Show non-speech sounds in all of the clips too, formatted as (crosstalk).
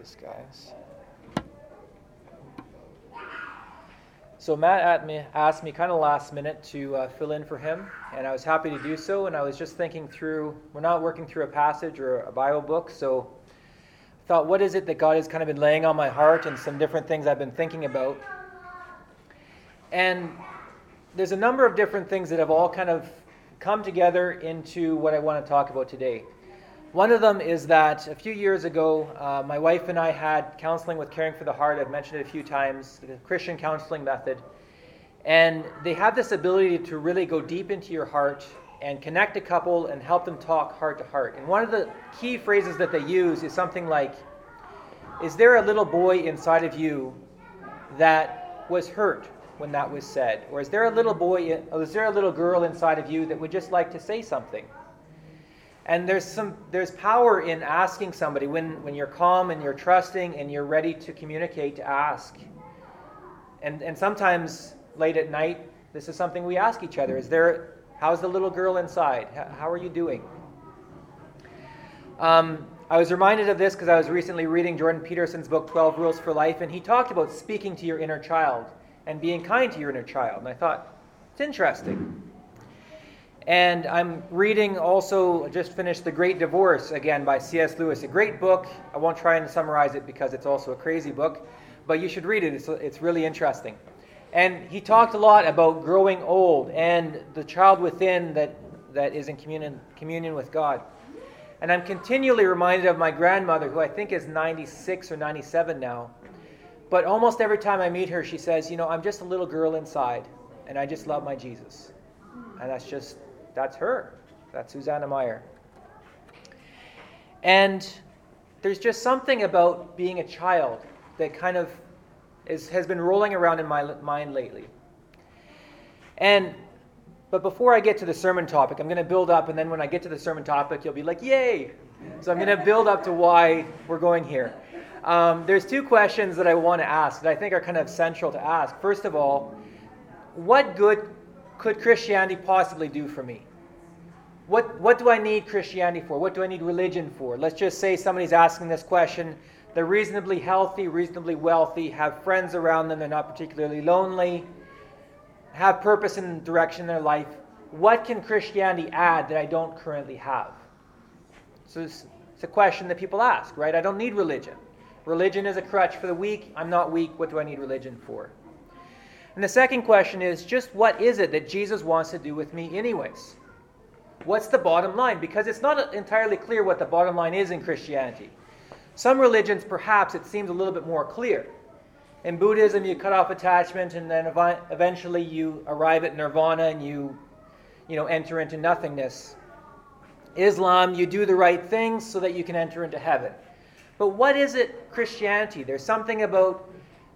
this, guys. So Matt me, asked me kind of last minute to uh, fill in for him, and I was happy to do so. And I was just thinking through, we're not working through a passage or a Bible book, so I thought, what is it that God has kind of been laying on my heart and some different things I've been thinking about. And there's a number of different things that have all kind of come together into what I want to talk about today. One of them is that a few years ago, uh, my wife and I had counseling with Caring for the Heart. I've mentioned it a few times, the Christian counseling method. And they have this ability to really go deep into your heart and connect a couple and help them talk heart to heart. And one of the key phrases that they use is something like Is there a little boy inside of you that was hurt when that was said? Or is there a little boy, or is there a little girl inside of you that would just like to say something? And there's some there's power in asking somebody when, when you're calm and you're trusting and you're ready to communicate to ask. And and sometimes late at night, this is something we ask each other. Is there how's the little girl inside? How are you doing? Um, I was reminded of this because I was recently reading Jordan Peterson's book 12 Rules for Life, and he talked about speaking to your inner child and being kind to your inner child. And I thought, it's interesting. And I'm reading also, just finished The Great Divorce again by C.S. Lewis. A great book. I won't try and summarize it because it's also a crazy book, but you should read it. It's, it's really interesting. And he talked a lot about growing old and the child within that, that is in communion, communion with God. And I'm continually reminded of my grandmother, who I think is 96 or 97 now. But almost every time I meet her, she says, You know, I'm just a little girl inside, and I just love my Jesus. And that's just that's her. That's Susanna Meyer. And there's just something about being a child that kind of is, has been rolling around in my mind lately. And but before I get to the sermon topic, I'm going to build up, and then when I get to the sermon topic, you'll be like, "Yay!" So I'm going to build up to why we're going here. Um, there's two questions that I want to ask that I think are kind of central to ask. First of all, what good could Christianity possibly do for me? What, what do I need Christianity for? What do I need religion for? Let's just say somebody's asking this question. They're reasonably healthy, reasonably wealthy, have friends around them, they're not particularly lonely, have purpose and direction in their life. What can Christianity add that I don't currently have? So it's, it's a question that people ask, right? I don't need religion. Religion is a crutch for the weak. I'm not weak. What do I need religion for? And the second question is just what is it that Jesus wants to do with me, anyways? What's the bottom line? Because it's not entirely clear what the bottom line is in Christianity. Some religions, perhaps, it seems a little bit more clear. In Buddhism, you cut off attachment, and then eventually you arrive at nirvana and you, you know, enter into nothingness. Islam, you do the right things so that you can enter into heaven. But what is it, Christianity? There's something about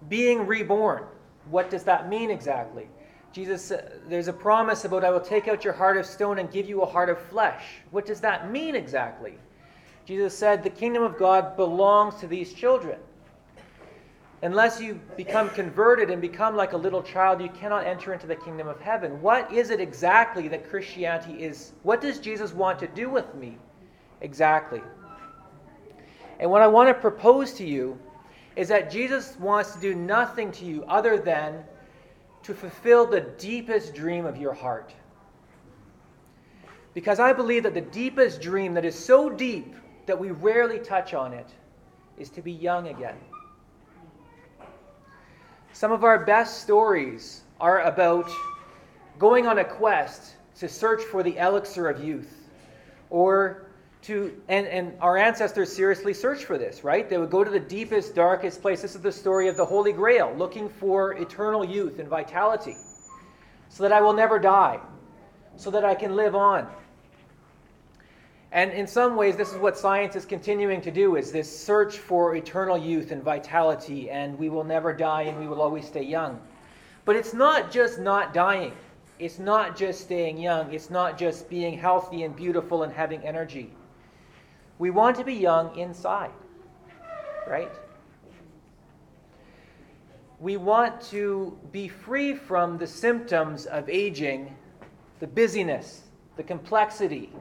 being reborn. What does that mean exactly? Jesus, uh, there's a promise about I will take out your heart of stone and give you a heart of flesh. What does that mean exactly? Jesus said, The kingdom of God belongs to these children. Unless you become converted and become like a little child, you cannot enter into the kingdom of heaven. What is it exactly that Christianity is? What does Jesus want to do with me exactly? And what I want to propose to you is that Jesus wants to do nothing to you other than to fulfill the deepest dream of your heart. Because I believe that the deepest dream that is so deep that we rarely touch on it is to be young again. Some of our best stories are about going on a quest to search for the elixir of youth or to, and, and our ancestors seriously searched for this, right? They would go to the deepest, darkest place. This is the story of the Holy Grail, looking for eternal youth and vitality, so that I will never die, so that I can live on. And in some ways, this is what science is continuing to do: is this search for eternal youth and vitality, and we will never die, and we will always stay young. But it's not just not dying. It's not just staying young. It's not just being healthy and beautiful and having energy. We want to be young inside, right? We want to be free from the symptoms of aging, the busyness, the complexity,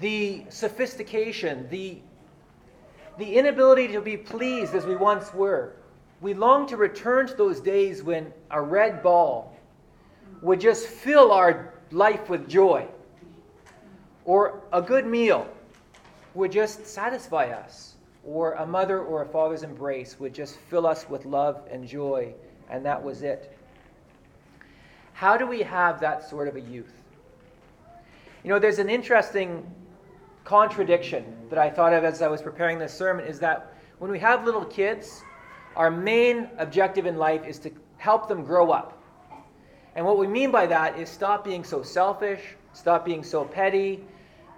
the sophistication, the the inability to be pleased as we once were. We long to return to those days when a red ball would just fill our life with joy, or a good meal would just satisfy us, or a mother or a father's embrace would just fill us with love and joy, and that was it. How do we have that sort of a youth? You know, there's an interesting contradiction that I thought of as I was preparing this sermon is that when we have little kids, our main objective in life is to help them grow up. And what we mean by that is stop being so selfish, stop being so petty,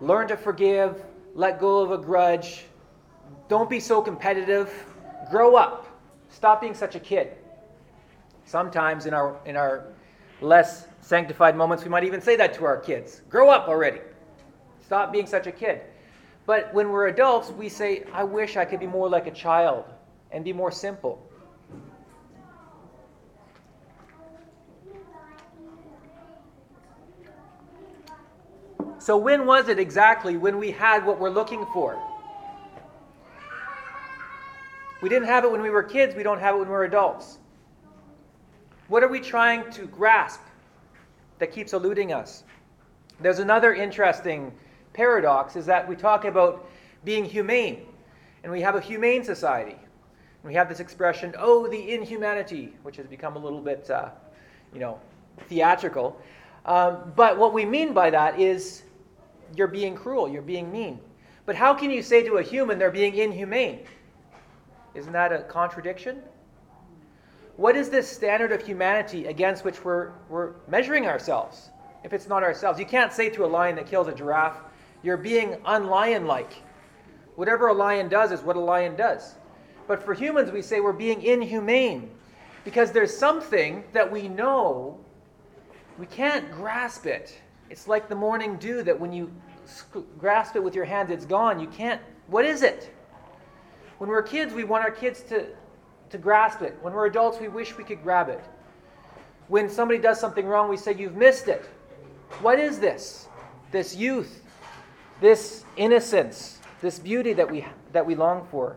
learn to forgive, let go of a grudge, don't be so competitive, grow up, stop being such a kid. Sometimes in our, in our less sanctified moments, we might even say that to our kids grow up already, stop being such a kid. But when we're adults, we say, I wish I could be more like a child and be more simple. So, when was it exactly when we had what we're looking for? We didn't have it when we were kids, we don't have it when we're adults. What are we trying to grasp that keeps eluding us? There's another interesting paradox is that we talk about being humane, and we have a humane society. And we have this expression, oh, the inhumanity, which has become a little bit, uh, you know, theatrical. Um, but what we mean by that is you're being cruel, you're being mean. But how can you say to a human they're being inhumane? Isn't that a contradiction? What is this standard of humanity against which we're, we're measuring ourselves if it's not ourselves? You can't say to a lion that kills a giraffe, you're being unlion like. Whatever a lion does is what a lion does. But for humans, we say we're being inhumane because there's something that we know, we can't grasp it. It's like the morning dew that when you grasp it with your hands, it's gone. You can't. What is it? When we're kids, we want our kids to, to grasp it. When we're adults, we wish we could grab it. When somebody does something wrong, we say, You've missed it. What is this? This youth, this innocence, this beauty that we, that we long for.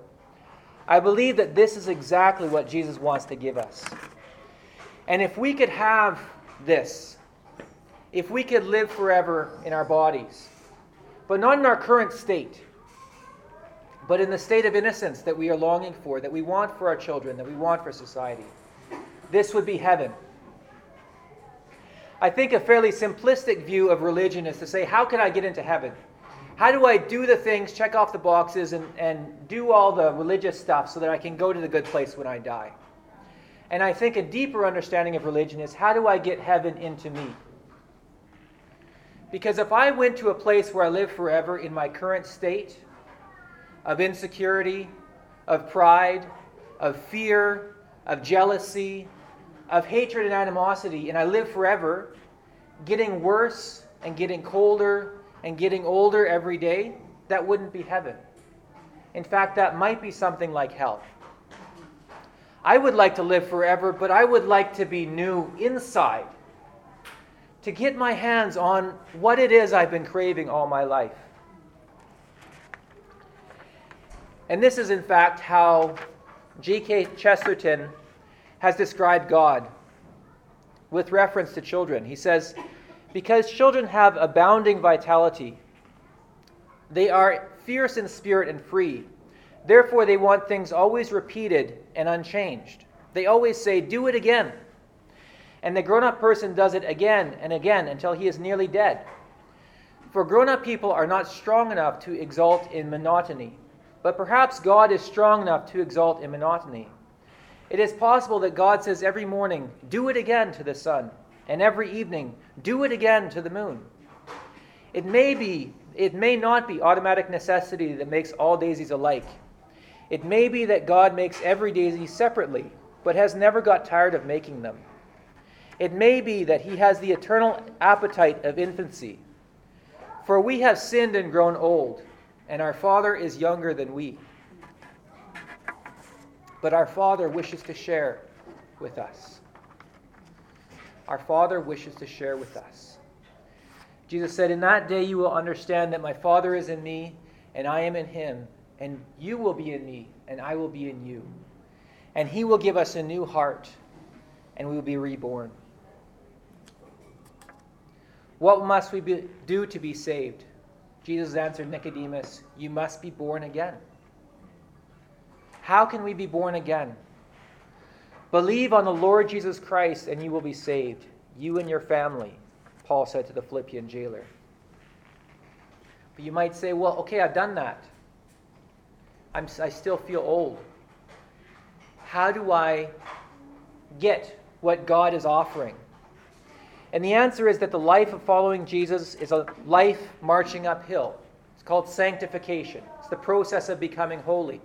I believe that this is exactly what Jesus wants to give us. And if we could have this, if we could live forever in our bodies, but not in our current state, but in the state of innocence that we are longing for, that we want for our children, that we want for society, this would be heaven. I think a fairly simplistic view of religion is to say, how can I get into heaven? How do I do the things, check off the boxes, and, and do all the religious stuff so that I can go to the good place when I die? And I think a deeper understanding of religion is how do I get heaven into me? Because if I went to a place where I live forever in my current state of insecurity, of pride, of fear, of jealousy, of hatred and animosity, and I live forever, getting worse and getting colder and getting older every day, that wouldn't be heaven. In fact, that might be something like hell. I would like to live forever, but I would like to be new inside, to get my hands on what it is I've been craving all my life. And this is, in fact, how G.K. Chesterton has described God with reference to children. He says, because children have abounding vitality. They are fierce in spirit and free. Therefore, they want things always repeated and unchanged. They always say, Do it again. And the grown up person does it again and again until he is nearly dead. For grown up people are not strong enough to exult in monotony, but perhaps God is strong enough to exult in monotony. It is possible that God says every morning, Do it again to the sun and every evening do it again to the moon. It may be, it may not be automatic necessity that makes all daisies alike. It may be that God makes every daisy separately, but has never got tired of making them. It may be that he has the eternal appetite of infancy. For we have sinned and grown old, and our Father is younger than we. But our Father wishes to share with us our Father wishes to share with us. Jesus said, In that day you will understand that my Father is in me, and I am in him, and you will be in me, and I will be in you. And he will give us a new heart, and we will be reborn. What must we be, do to be saved? Jesus answered Nicodemus, You must be born again. How can we be born again? Believe on the Lord Jesus Christ, and you will be saved, you and your family, Paul said to the Philippian jailer. But you might say, Well, okay, I've done that. I'm, I still feel old. How do I get what God is offering? And the answer is that the life of following Jesus is a life marching uphill. It's called sanctification, it's the process of becoming holy.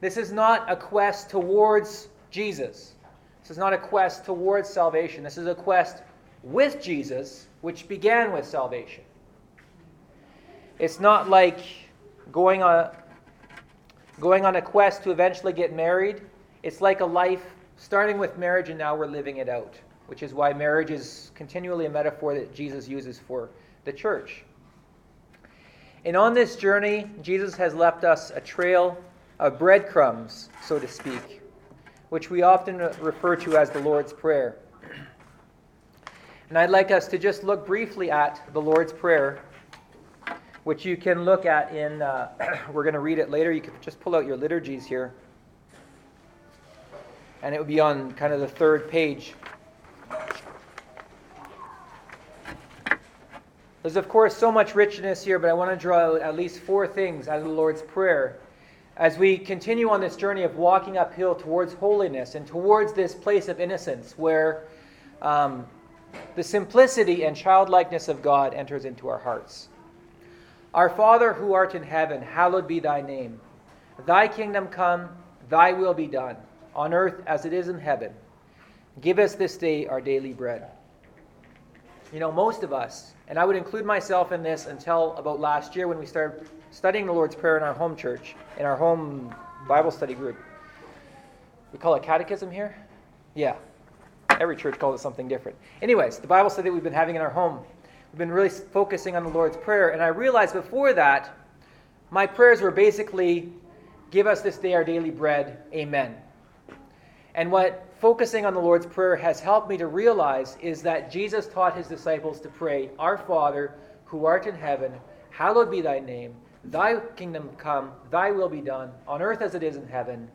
This is not a quest towards Jesus. This is not a quest towards salvation. This is a quest with Jesus, which began with salvation. It's not like going on, a, going on a quest to eventually get married. It's like a life starting with marriage and now we're living it out which is why marriage is continually a metaphor that Jesus uses for the church. And on this journey, Jesus has left us a trail of breadcrumbs, so to speak, which we often refer to as the Lord's Prayer. And I'd like us to just look briefly at the Lord's Prayer, which you can look at in, uh, (clears throat) we're going to read it later. You can just pull out your liturgies here. And it would be on kind of the third page. There's, of course, so much richness here, but I want to draw at least four things out of the Lord's Prayer as we continue on this journey of walking uphill towards holiness and towards this place of innocence where um, the simplicity and childlikeness of God enters into our hearts. Our Father who art in heaven, hallowed be thy name. Thy kingdom come, thy will be done, on earth as it is in heaven. Give us this day our daily bread. You know, most of us, and I would include myself in this until about last year when we started studying the Lord's Prayer in our home church, in our home Bible study group. We call it catechism here? Yeah. Every church calls it something different. Anyways, the Bible study that we've been having in our home, we've been really focusing on the Lord's Prayer. And I realized before that, my prayers were basically, give us this day our daily bread, amen. And what focusing on the Lord's Prayer has helped me to realize is that Jesus taught his disciples to pray, Our Father, who art in heaven, hallowed be thy name, thy kingdom come, thy will be done, on earth as it is in heaven.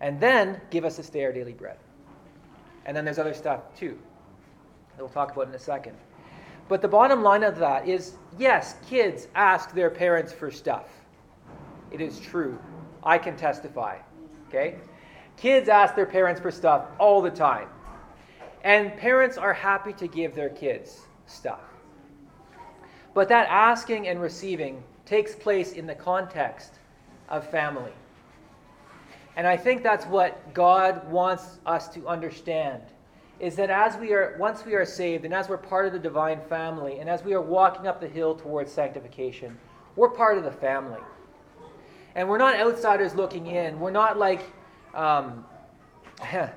And then give us this day our daily bread. And then there's other stuff too that we'll talk about in a second. But the bottom line of that is yes, kids ask their parents for stuff. It is true. I can testify. Okay? Kids ask their parents for stuff all the time. And parents are happy to give their kids stuff. But that asking and receiving takes place in the context of family. And I think that's what God wants us to understand is that as we are once we are saved and as we're part of the divine family and as we are walking up the hill towards sanctification, we're part of the family. And we're not outsiders looking in. We're not like um, (laughs)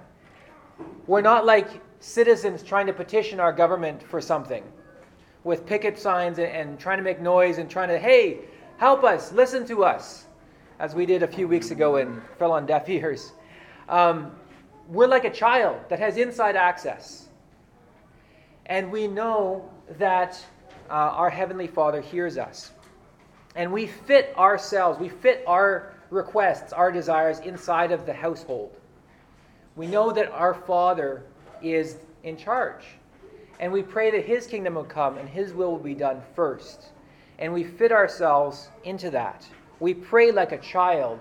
we're not like citizens trying to petition our government for something with picket signs and, and trying to make noise and trying to, hey, help us, listen to us, as we did a few weeks ago and fell on deaf (laughs) ears. Um, we're like a child that has inside access. And we know that uh, our Heavenly Father hears us. And we fit ourselves, we fit our requests, our desires inside of the household. We know that our Father is in charge. And we pray that His kingdom will come and His will will be done first. And we fit ourselves into that. We pray like a child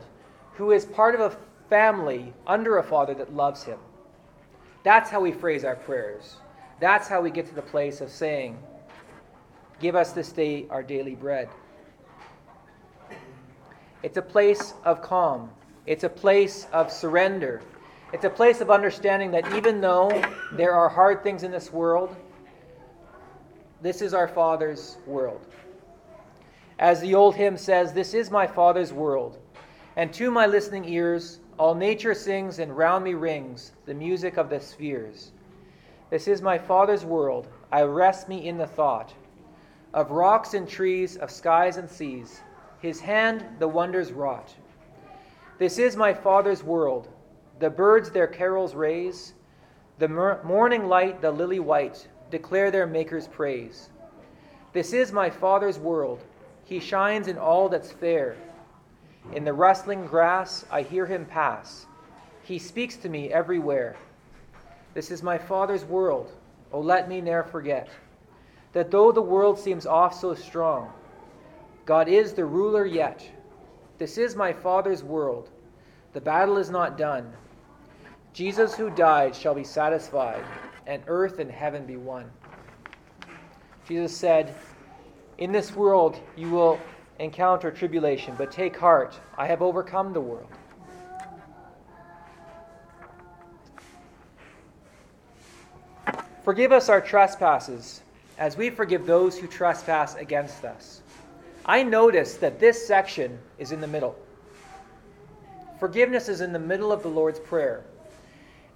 who is part of a family under a Father that loves Him. That's how we phrase our prayers. That's how we get to the place of saying, Give us this day our daily bread. It's a place of calm. It's a place of surrender. It's a place of understanding that even though there are hard things in this world, this is our Father's world. As the old hymn says, This is my Father's world, and to my listening ears all nature sings and round me rings the music of the spheres. This is my Father's world. I rest me in the thought of rocks and trees, of skies and seas, his hand the wonders wrought. This is my Father's world. The birds their carols raise, the morning light, the lily white, declare their Maker's praise. This is my Father's world. He shines in all that's fair. In the rustling grass, I hear him pass. He speaks to me everywhere. This is my Father's world. Oh, let me ne'er forget that though the world seems off so strong, God is the ruler yet. This is my Father's world. The battle is not done. Jesus who died shall be satisfied, and earth and heaven be one. Jesus said, In this world you will encounter tribulation, but take heart, I have overcome the world. Forgive us our trespasses, as we forgive those who trespass against us. I notice that this section is in the middle. Forgiveness is in the middle of the Lord's Prayer.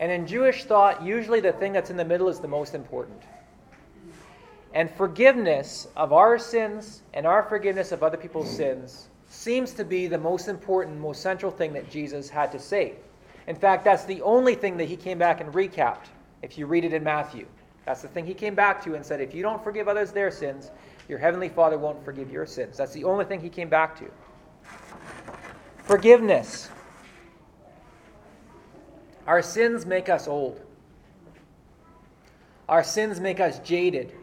And in Jewish thought, usually the thing that's in the middle is the most important. And forgiveness of our sins and our forgiveness of other people's sins seems to be the most important, most central thing that Jesus had to say. In fact, that's the only thing that he came back and recapped if you read it in Matthew. That's the thing he came back to and said, if you don't forgive others their sins, your heavenly Father won't forgive your sins. That's the only thing he came back to. Forgiveness. Our sins make us old. Our sins make us jaded.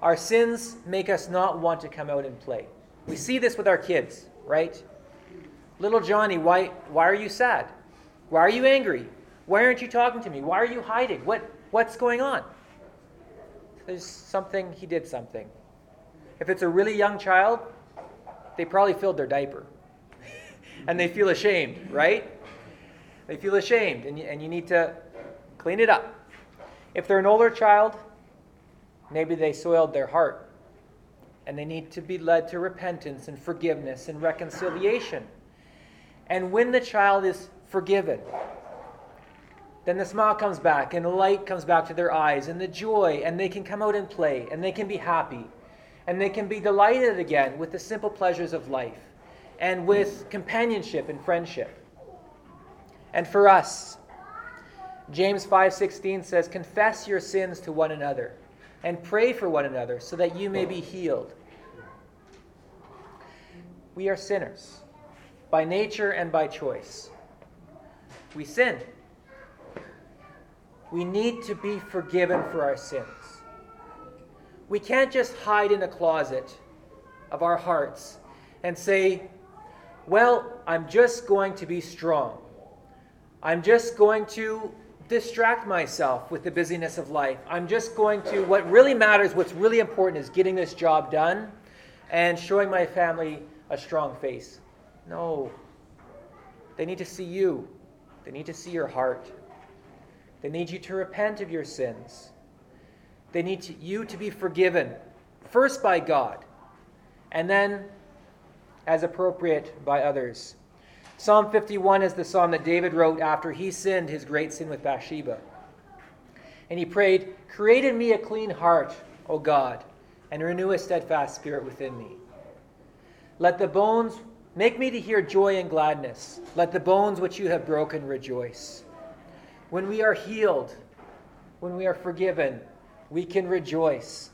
Our sins make us not want to come out and play. We see this with our kids, right? Little Johnny, why, why are you sad? Why are you angry? Why aren't you talking to me? Why are you hiding? What, what's going on? There's something, he did something. If it's a really young child, they probably filled their diaper. (laughs) and they feel ashamed, right? They feel ashamed, and you, and you need to clean it up. If they're an older child, maybe they soiled their heart, and they need to be led to repentance and forgiveness and reconciliation. And when the child is forgiven, then the smile comes back, and the light comes back to their eyes, and the joy, and they can come out and play, and they can be happy, and they can be delighted again with the simple pleasures of life, and with companionship and friendship. And for us, James 5:16 says, "Confess your sins to one another and pray for one another so that you may be healed." We are sinners by nature and by choice. We sin. We need to be forgiven for our sins. We can't just hide in a closet of our hearts and say, Well, I'm just going to be strong. I'm just going to distract myself with the busyness of life. I'm just going to, what really matters, what's really important is getting this job done and showing my family a strong face. No. They need to see you, they need to see your heart. They need you to repent of your sins. They need to, you to be forgiven, first by God, and then, as appropriate, by others. Psalm 51 is the psalm that David wrote after he sinned his great sin with Bathsheba. And he prayed, Create in me a clean heart, O God, and renew a steadfast spirit within me. Let the bones make me to hear joy and gladness. Let the bones which you have broken rejoice. When we are healed, when we are forgiven, we can rejoice.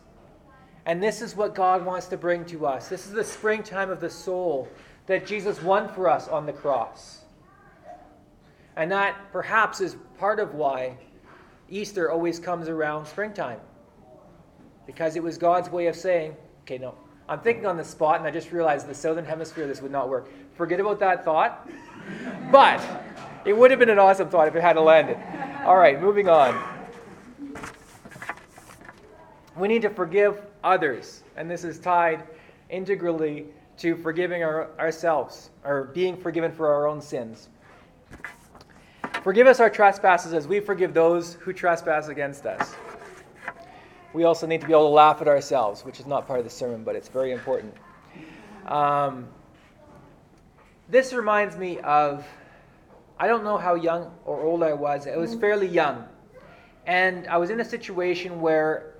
And this is what God wants to bring to us. This is the springtime of the soul that Jesus won for us on the cross. And that perhaps is part of why Easter always comes around springtime. Because it was God's way of saying, okay, no, I'm thinking on the spot, and I just realized the southern hemisphere this would not work. Forget about that thought. But it would have been an awesome thought if it had landed. All right, moving on. We need to forgive others, and this is tied integrally to forgiving our, ourselves, or being forgiven for our own sins. Forgive us our trespasses as we forgive those who trespass against us. We also need to be able to laugh at ourselves, which is not part of the sermon, but it's very important. Um, this reminds me of, I don't know how young or old I was. I was fairly young. And I was in a situation where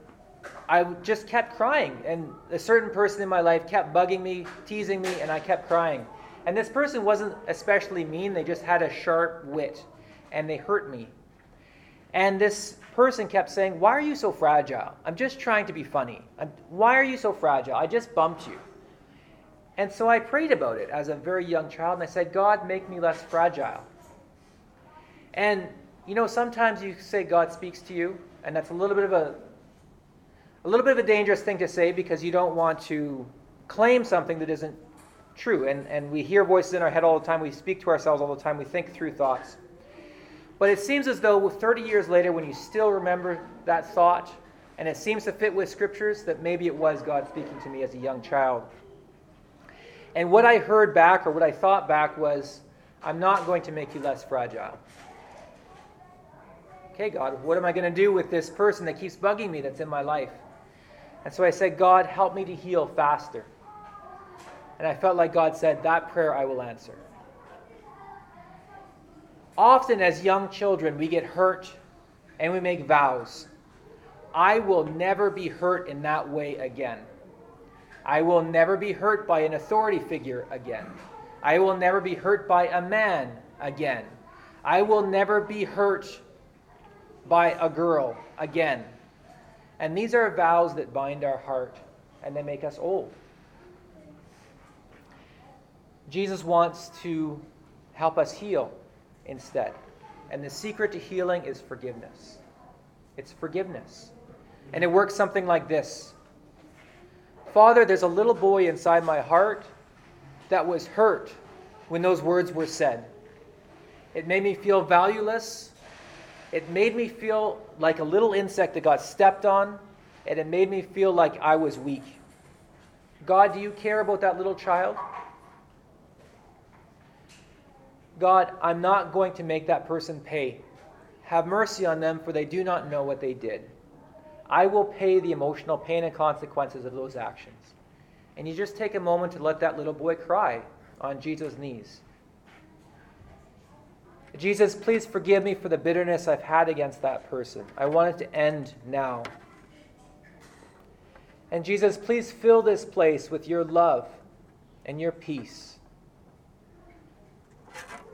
I just kept crying. And a certain person in my life kept bugging me, teasing me, and I kept crying. And this person wasn't especially mean, they just had a sharp wit, and they hurt me. And this person kept saying, Why are you so fragile? I'm just trying to be funny. I'm, why are you so fragile? I just bumped you. And so I prayed about it as a very young child, and I said, God, make me less fragile. And, you know, sometimes you say God speaks to you, and that's a little bit of a a little bit of a dangerous thing to say because you don't want to claim something that isn't true. And, and we hear voices in our head all the time. We speak to ourselves all the time. We think through thoughts. But it seems as though 30 years later, when you still remember that thought, and it seems to fit with scriptures, that maybe it was God speaking to me as a young child. And what I heard back, or what I thought back, was, I'm not going to make you less fragile. Okay, God, what am I going to do with this person that keeps bugging me that's in my life? And so I said, God, help me to heal faster. And I felt like God said, That prayer I will answer. Often, as young children, we get hurt and we make vows. I will never be hurt in that way again. I will never be hurt by an authority figure again. I will never be hurt by a man again. I will never be hurt by a girl again. And these are vows that bind our heart and they make us old. Jesus wants to help us heal instead. And the secret to healing is forgiveness. It's forgiveness. And it works something like this Father, there's a little boy inside my heart that was hurt when those words were said. It made me feel valueless. It made me feel like a little insect that got stepped on, and it made me feel like I was weak. God, do you care about that little child? God, I'm not going to make that person pay. Have mercy on them, for they do not know what they did. I will pay the emotional pain and consequences of those actions. And you just take a moment to let that little boy cry on Jesus' knees. Jesus, please forgive me for the bitterness I've had against that person. I want it to end now. And Jesus, please fill this place with your love and your peace.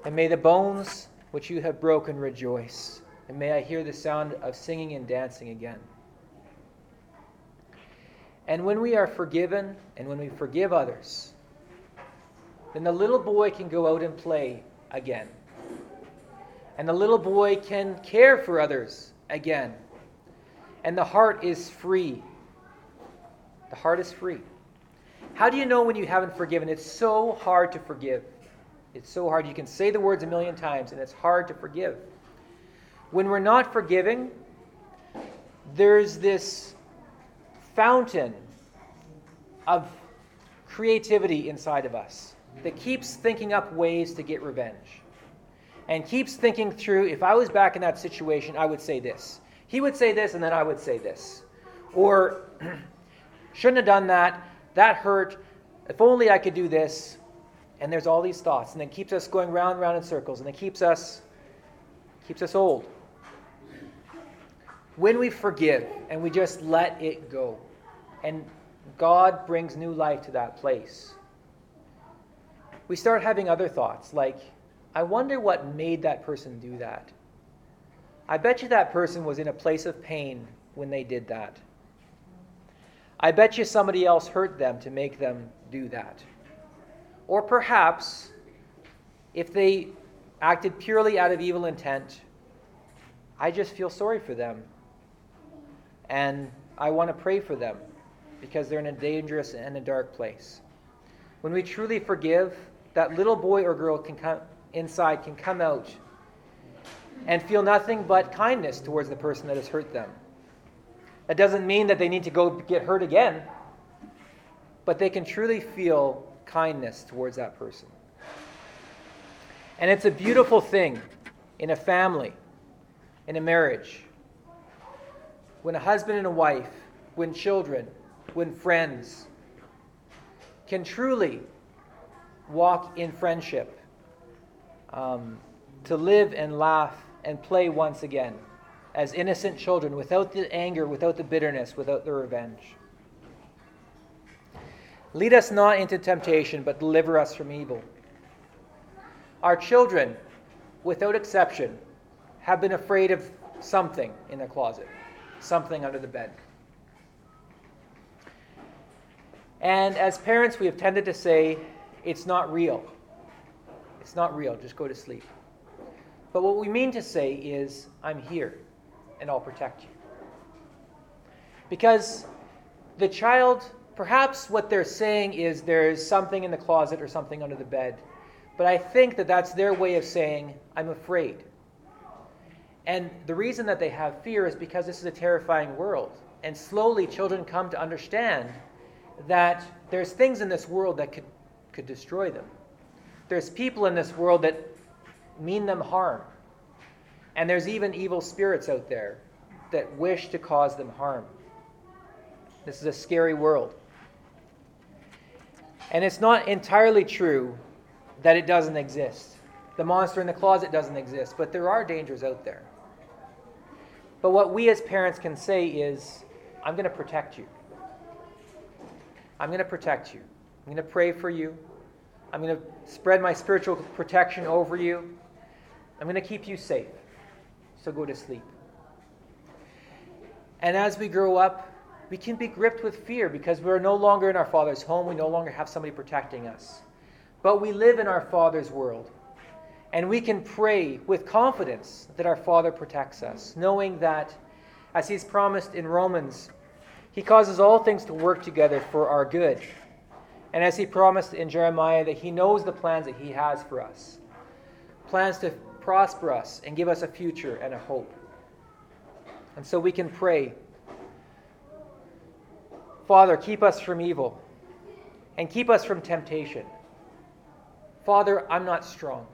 And may the bones which you have broken rejoice. And may I hear the sound of singing and dancing again. And when we are forgiven and when we forgive others, then the little boy can go out and play again. And the little boy can care for others again. And the heart is free. The heart is free. How do you know when you haven't forgiven? It's so hard to forgive. It's so hard. You can say the words a million times, and it's hard to forgive. When we're not forgiving, there's this fountain of creativity inside of us that keeps thinking up ways to get revenge and keeps thinking through if I was back in that situation, I would say this. He would say this, and then I would say this. Or, (clears throat) shouldn't have done that. That hurt. If only I could do this. And there's all these thoughts, and it keeps us going round and round in circles, and it keeps us keeps us old. When we forgive and we just let it go, and God brings new life to that place, we start having other thoughts like, I wonder what made that person do that. I bet you that person was in a place of pain when they did that. I bet you somebody else hurt them to make them do that. Or perhaps, if they acted purely out of evil intent, I just feel sorry for them. And I want to pray for them because they're in a dangerous and a dark place. When we truly forgive, that little boy or girl can come, inside can come out and feel nothing but kindness towards the person that has hurt them. That doesn't mean that they need to go get hurt again, but they can truly feel kindness towards that person. And it's a beautiful thing in a family, in a marriage, when a husband and a wife, when children, when friends can truly walk in friendship um, to live and laugh and play once again as innocent children, without the anger, without the bitterness, without the revenge. Lead us not into temptation, but deliver us from evil. Our children, without exception, have been afraid of something in the closet, something under the bed. And as parents, we have tended to say, it's not real. It's not real, just go to sleep. But what we mean to say is, I'm here and I'll protect you. Because the child, perhaps what they're saying is there's something in the closet or something under the bed. But I think that that's their way of saying, I'm afraid. And the reason that they have fear is because this is a terrifying world. And slowly, children come to understand that there's things in this world that could, could destroy them. There's people in this world that mean them harm. And there's even evil spirits out there that wish to cause them harm. This is a scary world. And it's not entirely true that it doesn't exist. The monster in the closet doesn't exist, but there are dangers out there. But what we as parents can say is, I'm going to protect you. I'm going to protect you. I'm going to pray for you. I'm going to spread my spiritual protection over you. I'm going to keep you safe. So go to sleep. And as we grow up, we can be gripped with fear because we're no longer in our Father's home. We no longer have somebody protecting us. But we live in our Father's world. And we can pray with confidence that our Father protects us, knowing that, as He's promised in Romans he causes all things to work together for our good. And as he promised in Jeremiah, that he knows the plans that he has for us plans to prosper us and give us a future and a hope. And so we can pray Father, keep us from evil and keep us from temptation. Father, I'm not strong.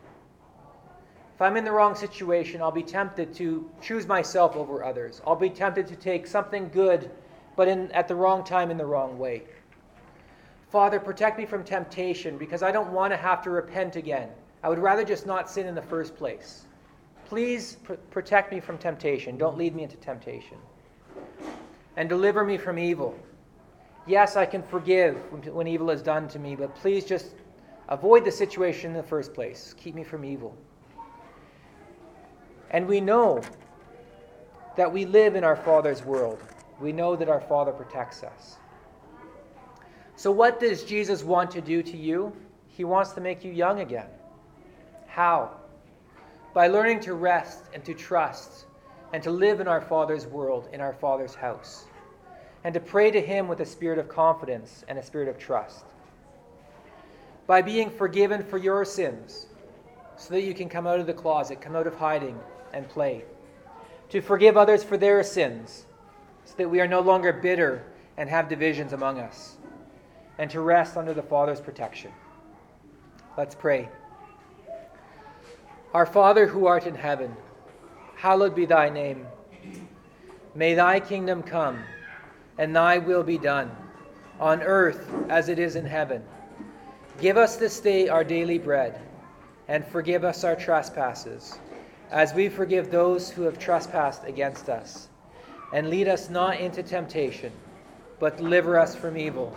If I'm in the wrong situation, I'll be tempted to choose myself over others. I'll be tempted to take something good but in, at the wrong time in the wrong way. Father, protect me from temptation because I don't want to have to repent again. I would rather just not sin in the first place. Please pr- protect me from temptation. Don't lead me into temptation. And deliver me from evil. Yes, I can forgive when, when evil is done to me, but please just avoid the situation in the first place. Keep me from evil. And we know that we live in our Father's world we know that our Father protects us. So, what does Jesus want to do to you? He wants to make you young again. How? By learning to rest and to trust and to live in our Father's world, in our Father's house, and to pray to Him with a spirit of confidence and a spirit of trust. By being forgiven for your sins, so that you can come out of the closet, come out of hiding, and play. To forgive others for their sins, so that we are no longer bitter and have divisions among us, and to rest under the Father's protection. Let's pray. Our Father who art in heaven, hallowed be thy name. May thy kingdom come, and thy will be done, on earth as it is in heaven. Give us this day our daily bread, and forgive us our trespasses, as we forgive those who have trespassed against us and lead us not into temptation, but deliver us from evil.